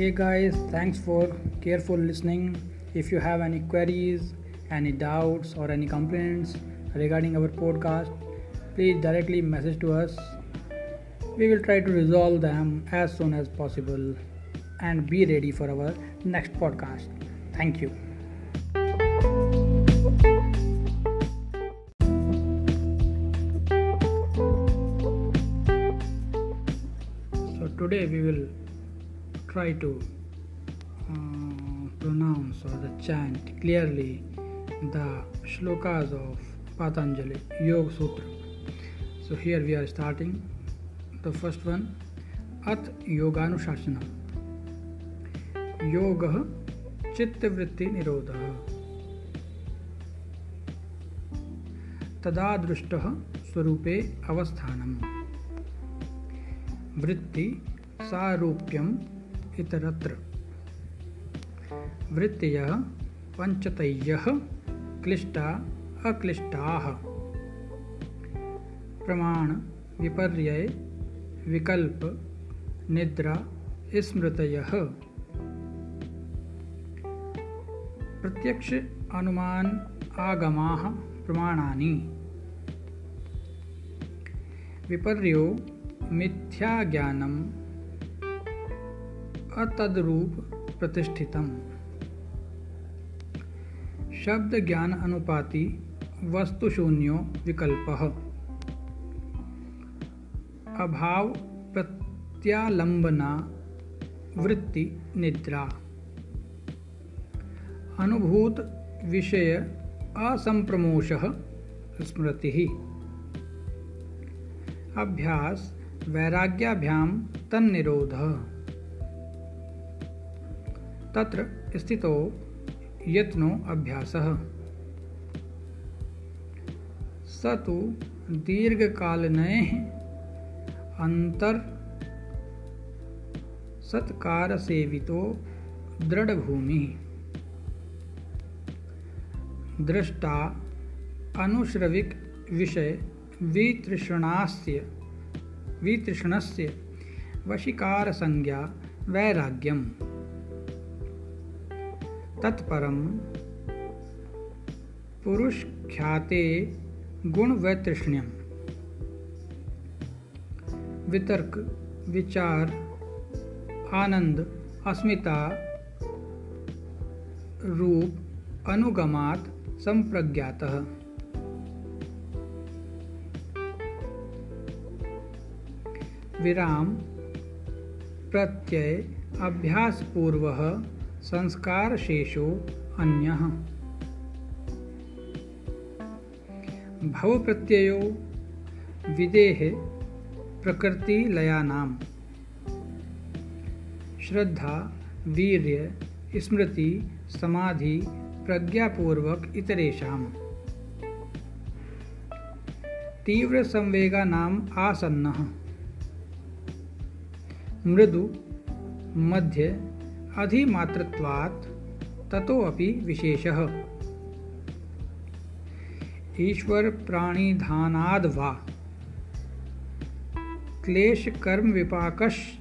Hey guys, thanks for careful listening. If you have any queries, any doubts, or any complaints regarding our podcast, please directly message to us. We will try to resolve them as soon as possible and be ready for our next podcast. Thank you. So, today we will try to uh, pronounce or the chant clearly the shlokas of Patanjali Yoga Sutra. So here we are starting the first one At Yoganushasana Yoga चित्तवृत्ति निरोध तदा दृष्ट स्वरूपे अवस्थानम वृत्ति सारूप्यम इतरत्र। वृत्तयः पञ्चतयः क्लिष्टा अक्लिष्टाः। प्रमाण, विपर्यय, विकल्प, निद्रा, स्मृतयः। प्रत्यक्ष अनुमान आगमाः प्रमाणानि। विपर्यो मिथ्याज्ञानम् अतद्रूप प्रतिष्ठितम। शब्द ज्ञान अनुपाति वस्तुशून्यो विकल्प। अभाव प्रत्यालंबना वृत्ति निद्रा। अनुभूत विषय असंप्रमोश स्मृति। अभ्यास वैराग्याभ्याम तन्निरोध। तत्र स्थितो यत्नो अभ्यासः। स तु दीर्घकालनैः अंतर सत्कारसेवितो दृढ़भूमि। दृष्टा अनुश्रविक विषय वितृष्णास्य वितृष्णस्य वशीकार संज्ञा वैराग्यम। तत्परम पुरुष ख्याते गुण वैतृष्ण्यम वितर्क, विचार, आनंद, अस्मिता, रूप, अनुगमात, संप्रज्ञात। विराम, प्रत्यय अभ्यास पूर्व संस्कार शेषो अन्य विदेह प्रकृति लयानाम श्रद्धा, वीर्य, स्मृति, समाधि, प्रज्ञापूर्वक इतरेशम तीव्र संवेगा नाम आसन्न। मृदु, मध्य अधिमात्रत्वात् ततोपि विशेषः। ईश्वर प्राणिधानाद वा क्लेश कर्म विपाकश